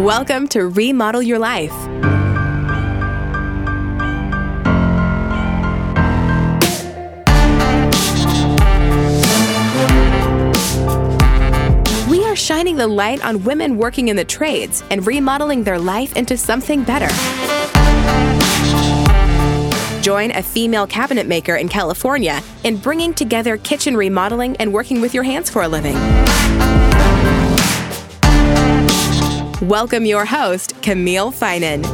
Welcome to Remodel Your Life. We are shining the light on women working in the trades and remodeling their life into something better. Join a female cabinet maker in California in bringing together kitchen remodeling and working with your hands for a living. Welcome your host, Camille Finan.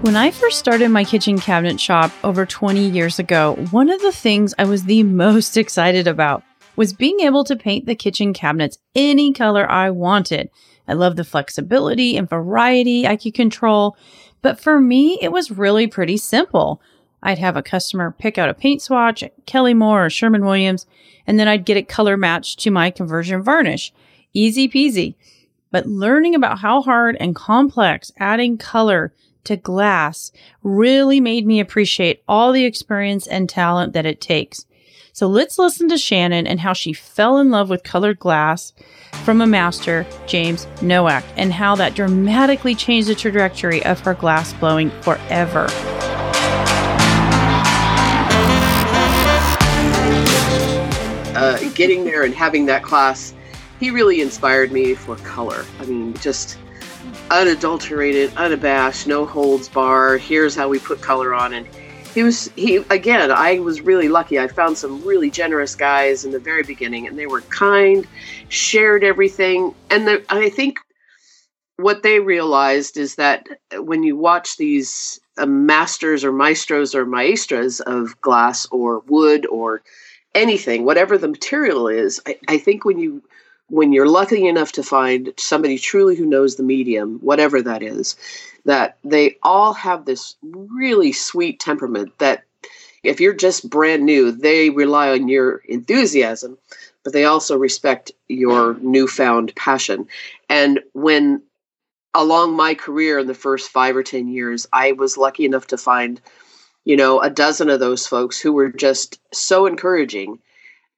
When I first started my kitchen cabinet shop over 20 years ago, one of the things I was the most excited about was being able to paint the kitchen cabinets any color I wanted. I love the flexibility and variety I could control, but for me, it was really pretty simple. I'd have a customer pick out a paint swatch at Kelly-Moore or Sherwin-Williams, and then I'd get it color matched to my conversion varnish. Easy peasy. But learning about how hard and complex adding color to glass really made me appreciate all the experience and talent that it takes. So let's listen to Shannon and how she fell in love with colored glass from a master, James Nowak, and how that dramatically changed the trajectory of her glass blowing forever. Uh, getting there and having that class, he really inspired me for color. I mean, just unadulterated, unabashed, no holds bar. Here's how we put color on. And he was, he, again, I was really lucky. I found some really generous guys in the very beginning, and they were kind, shared everything. And the, I think what they realized is that when you watch these uh, masters or maestros or maestras of glass or wood or anything, whatever the material is, I, I think when you when you're lucky enough to find somebody truly who knows the medium, whatever that is, that they all have this really sweet temperament that if you're just brand new, they rely on your enthusiasm, but they also respect your newfound passion. And when along my career in the first five or 10 years, I was lucky enough to find, you know, a dozen of those folks who were just so encouraging.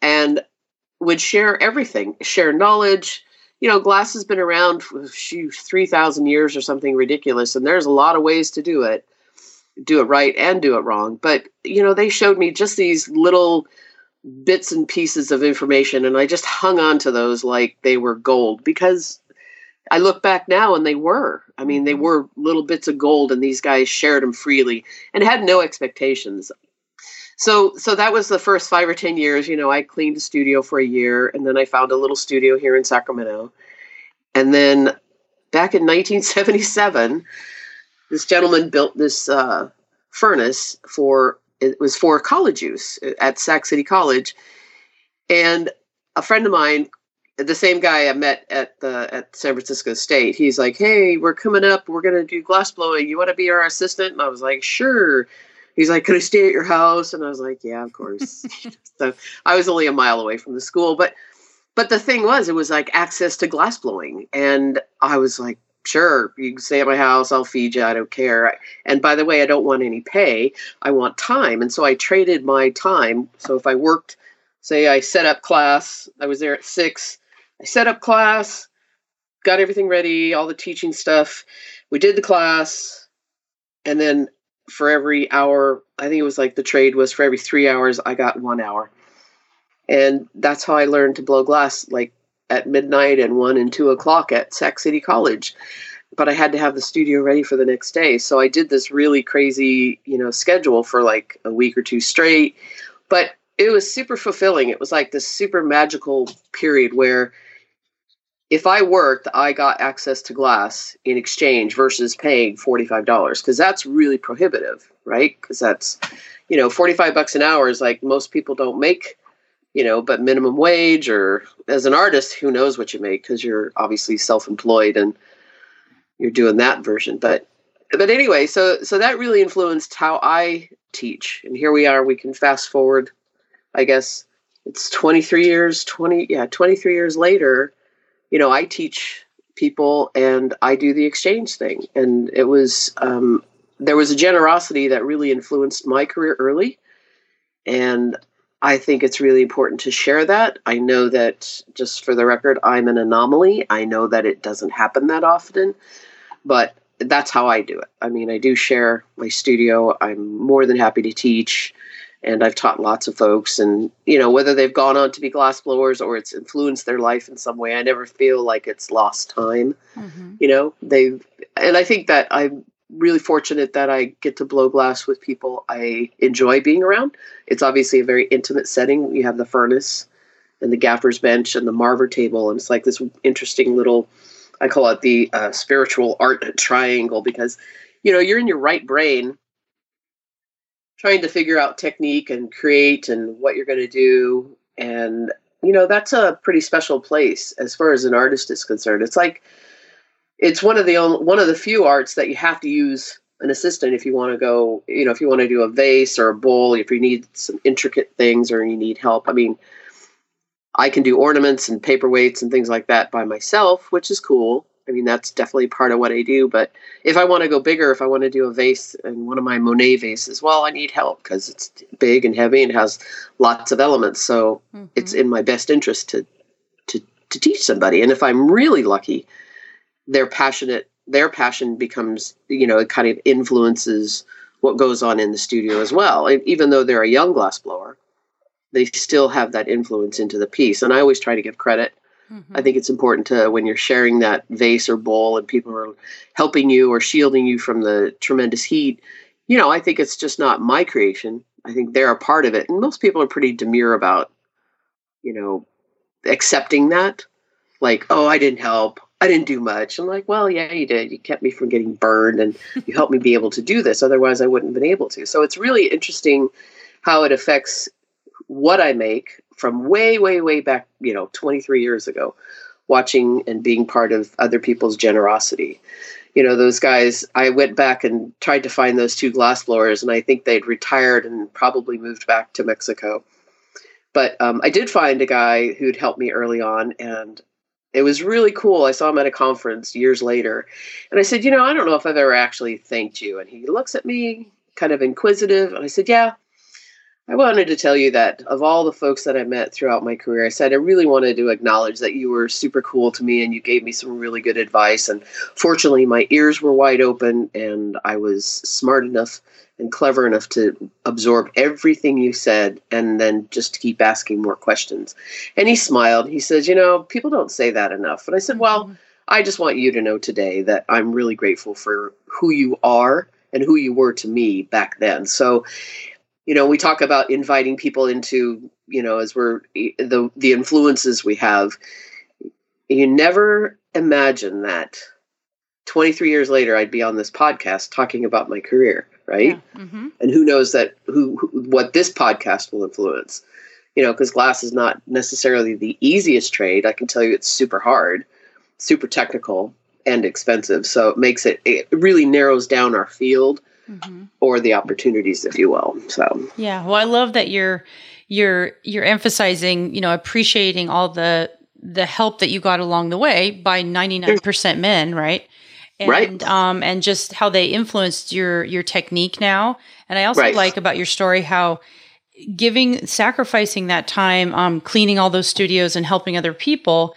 And would share everything, share knowledge. You know, glass has been around for 3,000 years or something ridiculous, and there's a lot of ways to do it, do it right and do it wrong. But, you know, they showed me just these little bits and pieces of information, and I just hung on to those like they were gold because I look back now and they were. I mean, they mm-hmm. were little bits of gold, and these guys shared them freely and had no expectations so so that was the first five or ten years you know i cleaned a studio for a year and then i found a little studio here in sacramento. And then back in 1977 this gentleman built this uh, furnace for it was for college use at sac city college. And a friend of mine the same guy i met at the at san francisco state he's like hey we're coming up. We're going to do glass blowing. You want to be our assistant? And i was like sure he's like, "Can I stay at your house?" And I was like, "Yeah, of course." so I was only a mile away from the school, but but the thing was, it was like access to glass blowing, and I was like, "Sure, you can stay at my house. I'll feed you. I don't care." And by the way, I don't want any pay. I want time, and so I traded my time. So if I worked, say, I set up class, I was there at six. I set up class, got everything ready, all the teaching stuff. We did the class, and then for every hour, I think it was like the trade was for every three hours, I got one hour. And that's how I learned to blow glass, like at midnight and one and two o'clock at Sac City College. But I had to have the studio ready for the next day. So I did this really crazy, you know, schedule for like a week or two straight. But it was super fulfilling. It was like this super magical period where if I worked, I got access to glass in exchange versus paying $45 because that's really prohibitive, right? Because that's, you know, 45 bucks an hour is like most people don't make, you know, but minimum wage or as an artist, who knows what you make because you're obviously self-employed and you're doing that version. But but anyway, so so that really influenced how I teach. And here we are, we can fast forward, I guess it's 23 years, 20 yeah, 23 years later you know, I teach people and I do the exchange thing. And it was, um, there was a generosity that really influenced my career early. And I think it's really important to share that. I know that, just for the record, I'm an anomaly. I know that it doesn't happen that often, but that's how I do it. I mean, I do share my studio. I'm more than happy to teach and I've taught lots of folks and you know whether they've gone on to be glass blowers or it's influenced their life in some way I never feel like it's lost time mm-hmm. you know? They've and I think that I'm really fortunate that I get to blow glass with people I enjoy being around. It's obviously a very intimate setting. You have the furnace and the gaffer's bench and the marver table and it's like this interesting little I call it the uh, spiritual art triangle because you know you're in your right brain trying to figure out technique and create and what you're going to do. And you know that's a pretty special place as far as an artist is concerned. It's like it's one of the only, one of the few arts that you have to use an assistant if you want to go you know if you want to do a vase or a bowl if you need some intricate things or you need help. I mean i can do ornaments and paperweights and things like that by myself which is cool I mean, that's definitely part of what I do. But if I want to go bigger, if I want to do a vase and one of my Monet vases, well, I need help because it's big and heavy and has lots of elements. So mm-hmm. it's in my best interest to, to to teach somebody. And if I'm really lucky, they're passionate. Their passion becomes, you know, it kind of influences what goes on in the studio as well. Even though they're a young glass blower, they still have that influence into the piece. And I always try to give credit Mm-hmm. I think it's important to when you're sharing that vase or bowl and people are helping you or shielding you from the tremendous heat. You know, I think it's just not my creation. I think they're a part of it. And most people are pretty demure about, you know, accepting that. Like, oh, I didn't help. I didn't do much. I'm like, well, yeah, you did. You kept me from getting burned and you helped me be able to do this. Otherwise, I wouldn't have been able to. So it's really interesting how it affects what I make from way, way, way back, you know, 23 years ago, watching and being part of other people's generosity. You know, those guys, I went back and tried to find those two glassblowers, and I think they'd retired and probably moved back to Mexico. But um, I did find a guy who'd helped me early on, and it was really cool. I saw him at a conference years later, and I said, You know, I don't know if I've ever actually thanked you. And he looks at me, kind of inquisitive, and I said, Yeah, I wanted to tell you that of all the folks that I met throughout my career, I said I really wanted to acknowledge that you were super cool to me and you gave me some really good advice. And fortunately, my ears were wide open and I was smart enough and clever enough to absorb everything you said and then just keep asking more questions. And he smiled. He says, You know, people don't say that enough. And I said, Well, mm-hmm. I just want you to know today that I'm really grateful for who you are and who you were to me back then. So you know we talk about inviting people into you know as we're the the influences we have. You never imagine that 23 years later i'd be on this podcast talking about my career right? Yeah. mm-hmm. and who knows that who, who, what this podcast will influence. You know because glass is not necessarily the easiest trade. I can tell you it's super hard super technical and expensive. So it makes it it really narrows down our field mm-hmm. or the opportunities, if you will. So yeah, well, I love that you're you're you're emphasizing, you know, appreciating all the the help that you got along the way by 99% men, right? And, right. Um, and just how they influenced your your technique now. And I also right. like about your story how giving sacrificing that time um, cleaning all those studios and helping other people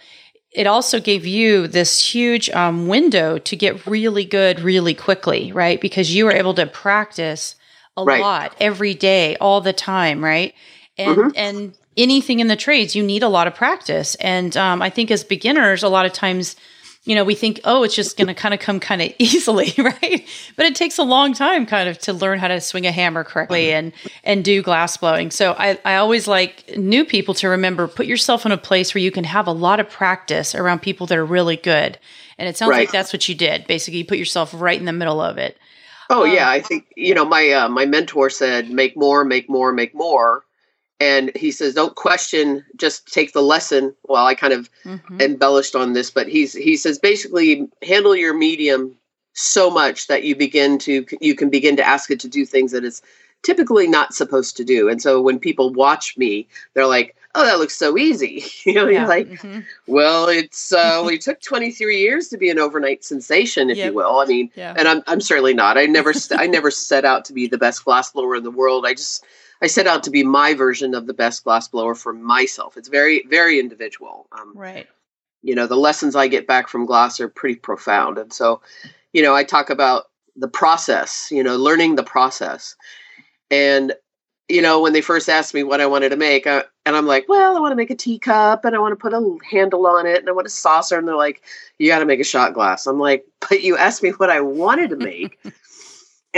it also gave you this huge um, window to get really good really quickly, right? Because you were able to practice a right. lot every day, all the time, right? And mm-hmm. and anything in the trades, you need a lot of practice. And um, I think as beginners, a lot of times you know, we think, oh, it's just going to kind of come kind of easily, right? But it takes a long time kind of to learn how to swing a hammer correctly and and do glass blowing. So I, I always like new people to remember put yourself in a place where you can have a lot of practice around people that are really good. And it sounds right. like that's what you did. Basically, you put yourself right in the middle of it. Oh um, yeah, I think you know my uh, my mentor said make more, make more, make more and he says don't question just take the lesson well i kind of mm-hmm. embellished on this but he's he says basically handle your medium so much that you begin to you can begin to ask it to do things that it's typically not supposed to do. And so when people watch me, they're like, "Oh, that looks so easy." you know, Yeah. you're like, Mhm. "Well, it's uh, well, it took 23 years to be an overnight sensation, if Yep. you will." I mean, Yeah. and I'm I'm certainly not. I never I never set out to be the best glass blower in the world. I just I set out to be my version of the best glass blower for myself. It's very very individual. Um, Right. you know the lessons i get back from glass are pretty profound and so you know i talk about the process you know learning the process and you know when they first asked me what i wanted to make I, and i'm like well i want to make a teacup and i want to put a handle on it and i want a saucer and they're like you got to make a shot glass i'm like but you asked me what i wanted to make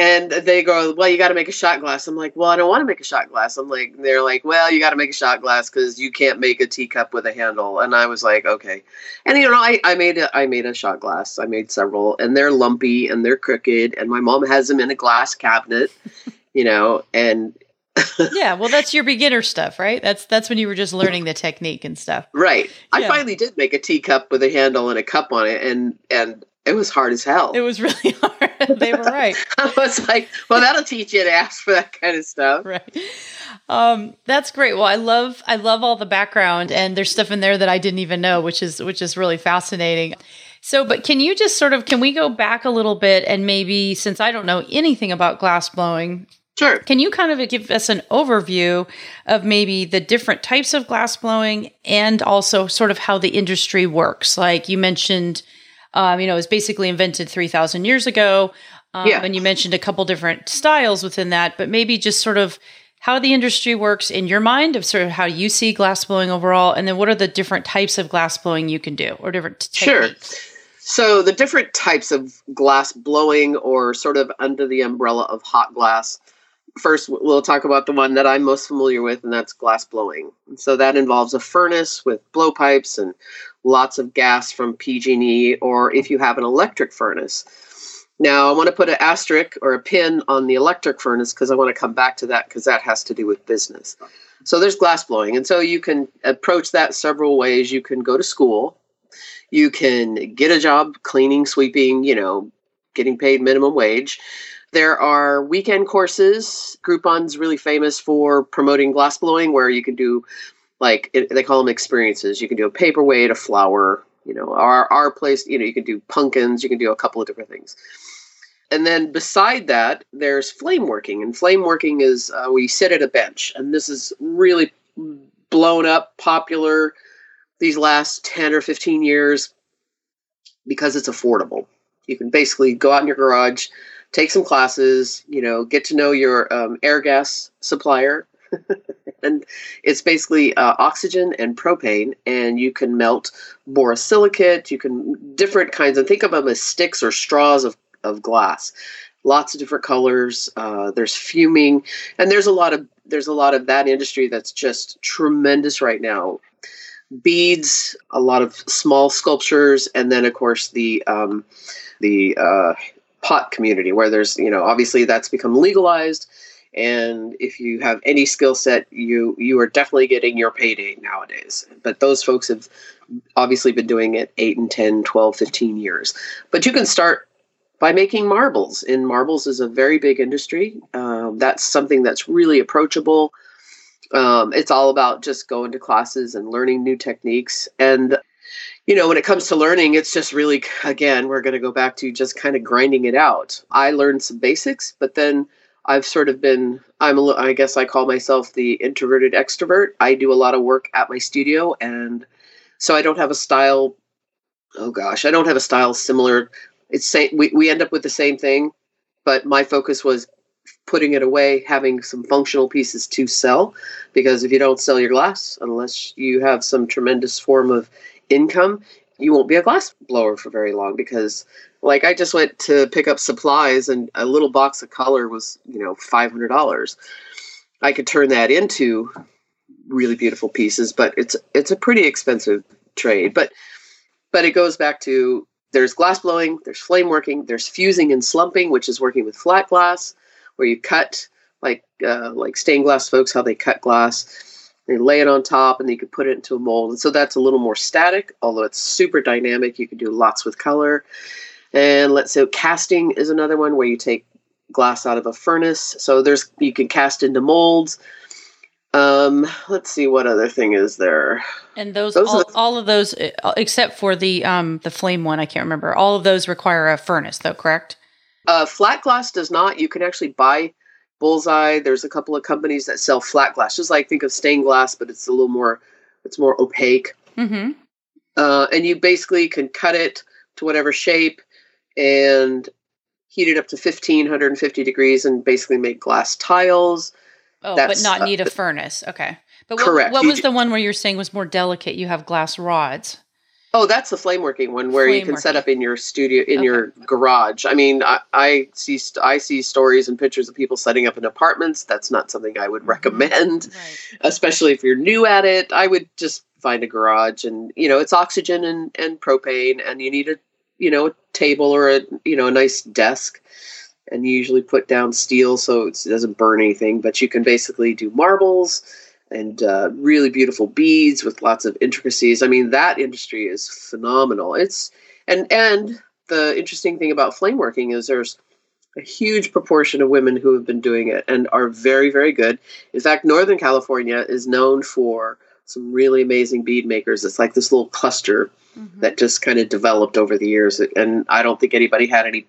and they go well you got to make a shot glass i'm like well i don't want to make a shot glass i'm like they're like well you got to make a shot glass because you can't make a teacup with a handle and i was like okay and you know I, I made a i made a shot glass i made several and they're lumpy and they're crooked and my mom has them in a glass cabinet you know and yeah. Well, that's your beginner stuff, right? That's that's when you were just learning the technique and stuff. right i finally did make a teacup with a handle and a cup on it and and it was hard as hell. It was really hard. they were right. i was like well that'll teach you to ask for that kind of stuff. Right. Um that's great. Well i love i love all the background and there's stuff in there that i didn't even know which is which is really fascinating. So but can you just sort of can we go back a little bit and maybe since i don't know anything about glass blowing sure. can you kind of give us an overview of maybe the different types of glass blowing and also sort of how the industry works? Like you mentioned um, you know it was basically invented 3000 years ago um, Yeah. and you mentioned a couple different styles within that but maybe just sort of how the industry works in your mind of sort of how you see glass blowing overall and then what are the different types of glass blowing you can do or different techniques? Sure. So the different types of glass blowing or sort of under the umbrella of hot glass. First, we'll talk about the one that I'm most familiar with, and that's glass blowing. So that involves a furnace with blowpipes and lots of gas from PG&E, or if you have an electric furnace. Now, I want to put an asterisk or a pin on the electric furnace because I want to come back to that because that has to do with business. So there's glass blowing, and so you can approach that several ways. You can go to school, you can get a job cleaning, sweeping, you know, getting paid minimum wage. There are weekend courses. Groupon's really famous for promoting glass blowing, where you can do like it, they call them experiences. You can do a paperweight, a flower. You know, our our place. You know, you can do pumpkins. You can do a couple of different things. And then beside that, there's flame working, and flame working is uh, we sit at a bench, and this is really blown up, popular these last 10 or 15 years because it's affordable. You can basically go out in your garage, take some classes, you know, get to know your um, air gas supplier. and it's basically uh, oxygen and propane, and you can melt borosilicate. You can different kinds, and think of them as sticks or straws of, of glass. Lots of different colors. Uh, there's fuming, and there's a lot of there's a lot of that industry that's just tremendous right now beads, a lot of small sculptures, and then of course the um, the uh, pot community, where there's you know obviously that's become legalized, and if you have any skill set, you you are definitely getting your payday nowadays. But those folks have obviously been doing it 8 and 10, 12, 15 years. But you can start by making marbles, and marbles is a very big industry. Um, that's something that's really approachable um, it's all about just going to classes and learning new techniques and you know when it comes to learning it's just really again we're going to go back to just kind of grinding it out i learned some basics but then i've sort of been i'm a i guess i call myself the introverted extrovert i do a lot of work at my studio and so i don't have a style oh gosh i don't have a style similar it's same we, we end up with the same thing but my focus was putting it away, having some functional pieces to sell. Because if you don't sell your glass, unless you have some tremendous form of income, you won't be a glass blower for very long. Because, like, I just went to pick up supplies, and a little box of color was, you know, five hundred dollars. I could turn that into really beautiful pieces, but it's it's a pretty expensive trade. But but it goes back to there's glass blowing, there's flame working, there's fusing and slumping, which is working with flat glass where you cut like uh, like stained glass folks how they cut glass they lay it on top and you could put it into a mold and so that's a little more static although it's super dynamic you can do lots with color and let's say casting is another one where you take glass out of a furnace. So there's you can cast into molds. Um, let's see what other thing is there. And those, those all, the, all of those, uh, except for the um the flame one, I can't remember. All of those require a furnace, though, correct? Uh, flat glass does not. You can actually buy bullseye. There's a couple of companies that sell flat glass, just like think of stained glass, but it's a little more, it's more opaque. Mm-hmm. Uh, and you basically can cut it to whatever shape and heat it up to 1550 degrees and basically make glass tiles. Oh, That's, but not need uh, a furnace. Okay. But what, correct. what was the one where you're saying was more delicate? You have glass rods. Oh, that's the flame working one where flame you can working. set up in your studio in okay. your garage. I mean, I, I, see I see stories and pictures of people setting up in apartments. That's not something I would mm-hmm. recommend, right. especially if you're new at it. I would just find a garage, and you know, it's oxygen and and propane, and you need a you know a table or a you know a nice desk, and you usually put down steel so it doesn't burn anything. But you can basically do marbles and uh, really beautiful beads with lots of intricacies. I mean, that industry is phenomenal. It's and and the interesting thing about flame working is there's a huge proportion of women who have been doing it and are very very good. In fact, Northern California is known for some really amazing bead makers. It's like this little cluster mm-hmm. that just kind of developed over the years, and I don't think anybody had any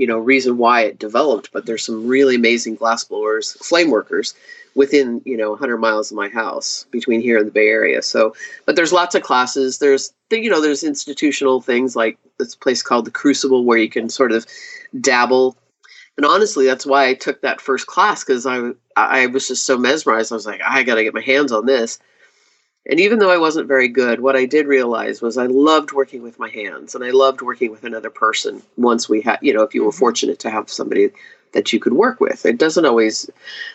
you know reason why it developed but there's some really amazing glass blowers flame workers within you know 100 miles of my house between here and the bay area. So but there's lots of classes. There's you know there's institutional things like this place called the crucible where you can sort of dabble. And honestly that's why i took that first class because i i was just so mesmerized. I was like i gotta get my hands on this and even though I wasn't very good, what I did realize was I loved working with my hands and I loved working with another person once we had, you know, if you were mm-hmm. fortunate to have somebody that you could work with. It doesn't always,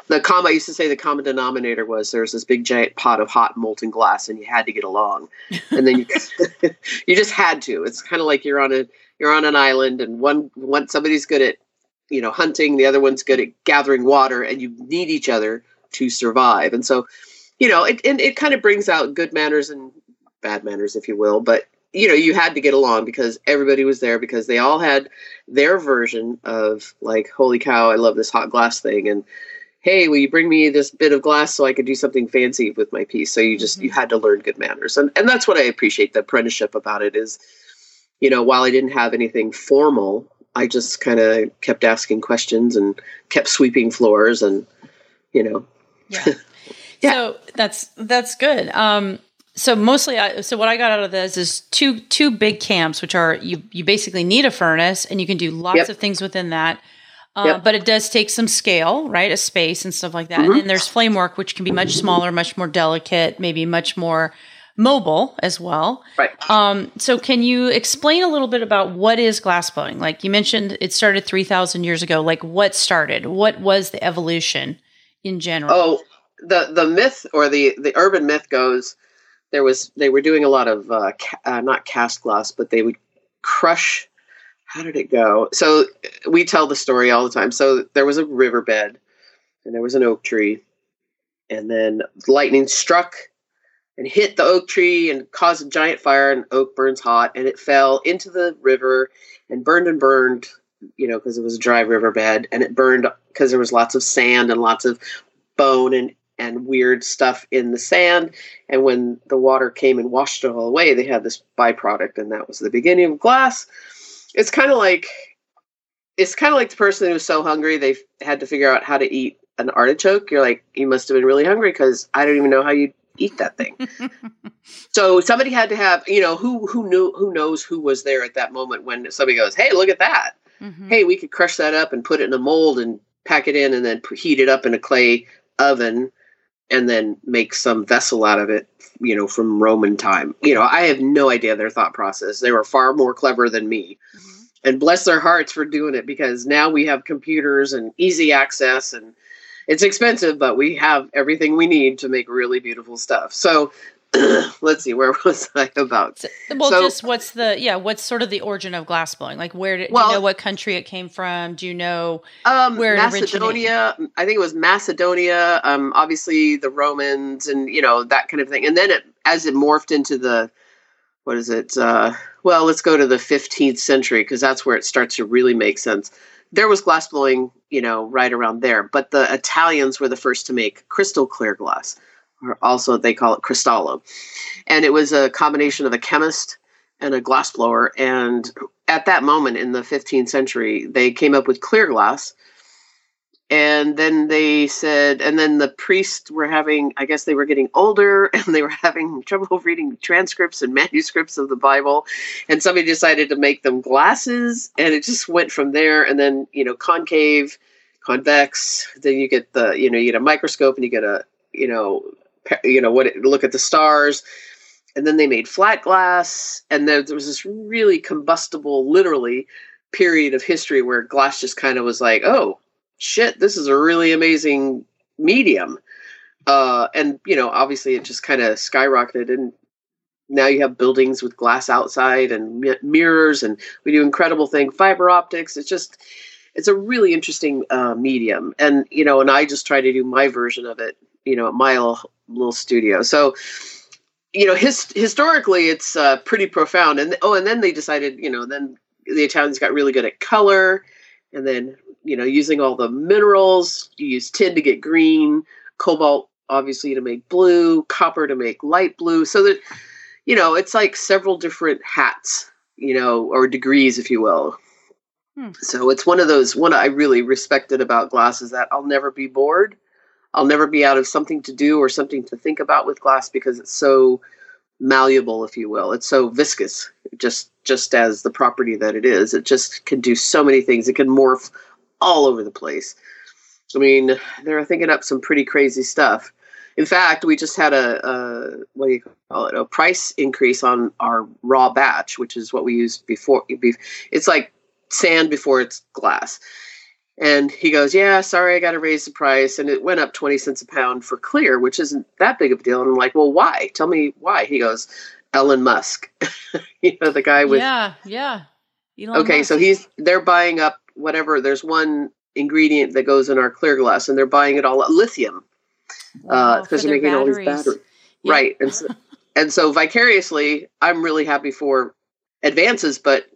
the common, I used to say the common denominator was there's this big giant pot of hot molten glass and you had to get along. And then you, you just had to. It's kind of like you're on a, you're on an island and one, one, somebody's good at, you know, hunting, the other one's good at gathering water and you need each other to survive. And so, you know, it and it kind of brings out good manners and bad manners, if you will. But you know, you had to get along because everybody was there because they all had their version of like, holy cow, I love this hot glass thing, and hey, will you bring me this bit of glass so I could do something fancy with my piece? So you just mm-hmm. you had to learn good manners, and and that's what I appreciate the apprenticeship about it is, you know, while I didn't have anything formal, I just kind of kept asking questions and kept sweeping floors and, you know. Yeah. Yeah. So that's that's good. Um, so mostly, I, so what I got out of this is two two big camps, which are you you basically need a furnace and you can do lots yep. of things within that. Uh, yep. But it does take some scale, right? A space and stuff like that. Mm-hmm. And then there's flame work, which can be much smaller, much more delicate, maybe much more mobile as well. Right. Um, so can you explain a little bit about what is glass blowing? Like you mentioned, it started 3,000 years ago. Like what started? What was the evolution in general? Oh, the the myth or the the urban myth goes there was they were doing a lot of uh, ca- uh, not cast glass, but they would crush. How did it go? So we tell the story all the time. So there was a riverbed, and there was an oak tree, and then lightning struck and hit the oak tree and caused a giant fire. And oak burns hot, and it fell into the river and burned and burned. You know, because it was a dry riverbed, and it burned because there was lots of sand and lots of bone and and weird stuff in the sand. And when the water came and washed it all away, they had this byproduct, and that was the beginning of glass. It's kind of like it's kind of like the person who's so hungry they had to figure out how to eat an artichoke. You're like, you must have been really hungry because I don't even know how you eat that thing. so somebody had to have, you know, who who knew who knows who was there at that moment when somebody goes, "Hey, look at that! Mm-hmm. Hey, we could crush that up and put it in a mold and pack it in, and then heat it up in a clay oven and then make some vessel out of it, you know, from Roman time. You know, I have no idea their thought process. They were far more clever than me. Mm-hmm. And bless their hearts for doing it because now we have computers and easy access and it's expensive, but we have everything we need to make really beautiful stuff. So let's see, where was I about? So, well, so, just what's the yeah? What's sort of the origin of glass blowing? Like, where did well, you know what country it came from? Do you know um, where Macedonia? I think it was Macedonia. Um, obviously the Romans and you know that kind of thing. And then it, as it morphed into the what is it? Uh, well, let's go to the 15th century because that's where it starts to really make sense. there was glass blowing, you know, right around there. But the Italians were the first to make crystal clear glass, or also they call it cristallo, and it was a combination of a chemist and a glass blower. And at that moment in the 15th century, they came up with clear glass. And then they said and then the priests were having i guess they were getting older and they were having trouble reading transcripts and manuscripts of the bible. And somebody decided to make them glasses and it just went from there. And then you know concave convex then you get the you know you get a microscope and you get a you know you know what look at the stars and then they made flat glass and there, there was this really combustible literally period of history where glass just kind of was like oh shit, this is a really amazing medium. Uh, and you know, obviously, it just kind of skyrocketed, and now you have buildings with glass outside and mi- mirrors, and we do incredible thing, fiber optics. It's just, it's a really interesting uh, medium, and you know, and I just try to do my version of it, you know, at my little, studio. So, you know, his, historically, it's uh, pretty profound. And oh, and then they decided, you know, then the Italians got really good at color, and then you know, using all the minerals. You use tin to get green, cobalt obviously to make blue, copper to make light blue. So that you know, it's like several different hats, you know, or degrees, if you will. Hmm. So it's one of those. One I really respected about glass is that I'll never be bored. I'll never be out of something to do or something to think about with glass because it's so malleable, if you will. It's so viscous, just just as the property that it is. It just can do so many things. It can morph all over the place. I mean, they're thinking up some pretty crazy stuff. In fact, we just had a, a, what do you call it? A price increase on our raw batch, which is what we used before. It's like sand before it's glass. And he goes, "Yeah, sorry, I got to raise the price." And it went up twenty cents a pound for clear, which isn't that big of a deal. And I'm like, "Well, why? Tell me why." He goes, "Elon Musk, you know the guy with yeah, yeah." Elon okay, Musk. so he's they're buying up whatever. There's one ingredient that goes in our clear glass, and they're buying it all at lithium because wow, uh, they're making batteries. all these batteries. Yeah. Right, and so, and so vicariously, I'm really happy for advances, but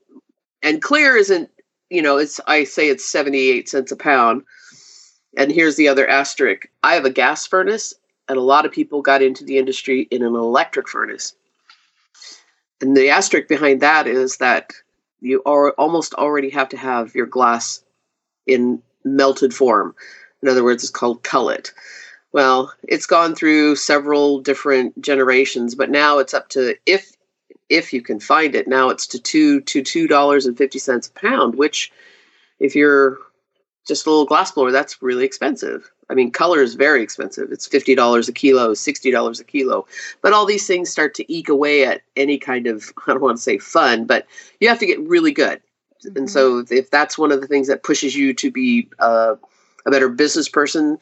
and clear isn't. You know, it's I say it's 78 cents a pound. And here's the other asterisk. I have a gas furnace, and a lot of people got into the industry in an electric furnace. And the asterisk behind that is that you are almost already have to have your glass in melted form. In other words, it's called cullet. Well, it's gone through several different generations, but now it's up to if if you can find it, now it's to two to two dollars and fifty cents a pound, which if you're just a little glass blower, that's really expensive. I mean, color is very expensive. It's fifty dollars a kilo, sixty dollars a kilo. But all these things start to eke away at any kind of I don't want to say fun, but you have to get really good. Mm-hmm. And so, if that's one of the things that pushes you to be uh, a better business person,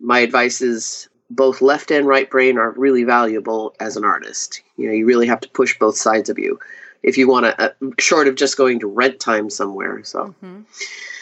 my advice is both left and right brain are really valuable as an artist. You know, you really have to push both sides of you if you want to, uh, short of just going to rent time somewhere. So. Mm-hmm.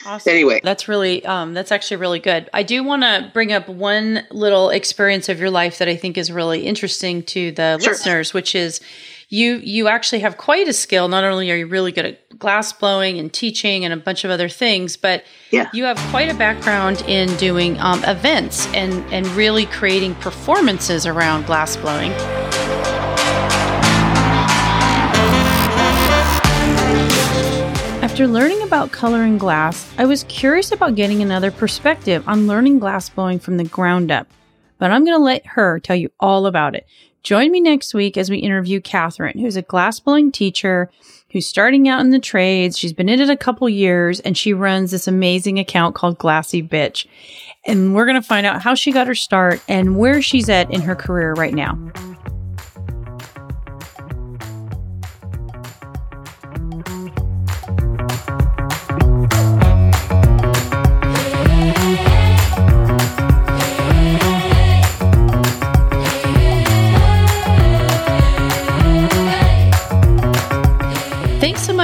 Awesome. Anyway, that's really um, that's actually really good. I do want to bring up one little experience of your life that I think is really interesting to the sure. listeners, which is you you actually have quite a skill. Not only are you really good at glass blowing and teaching and a bunch of other things, but yeah. you have quite a background in doing um, events and and really creating performances around glass blowing. After learning about coloring glass, I was curious about getting another perspective on learning glass blowing from the ground up. But I'm going to let her tell you all about it. Join me next week as we interview Catherine, who's a glass blowing teacher who's starting out in the trades. She's been in it a couple years and she runs this amazing account called Glassy Bitch. And we're going to find out how she got her start and where she's at in her career right now.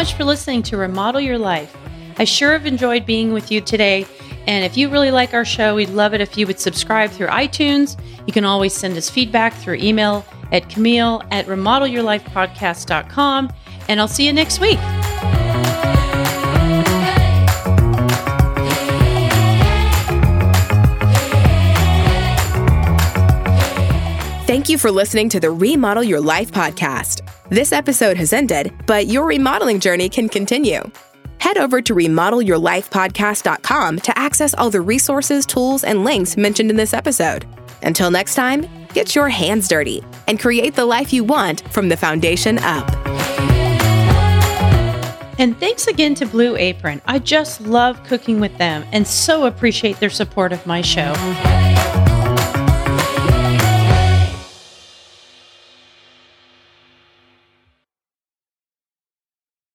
much for listening to Remodel Your Life. I sure have enjoyed being with you today. And if you really like our show, we'd love it if you would subscribe through iTunes. You can always send us feedback through email at Camille at remodelyourlifepodcast.com. And I'll see you next week. Thank you for listening to the Remodel Your Life podcast. This episode has ended, but your remodeling journey can continue. Head over to remodelyourlifepodcast.com to access all the resources, tools, and links mentioned in this episode. Until next time, get your hands dirty and create the life you want from the foundation up. And thanks again to Blue Apron. I just love cooking with them and so appreciate their support of my show.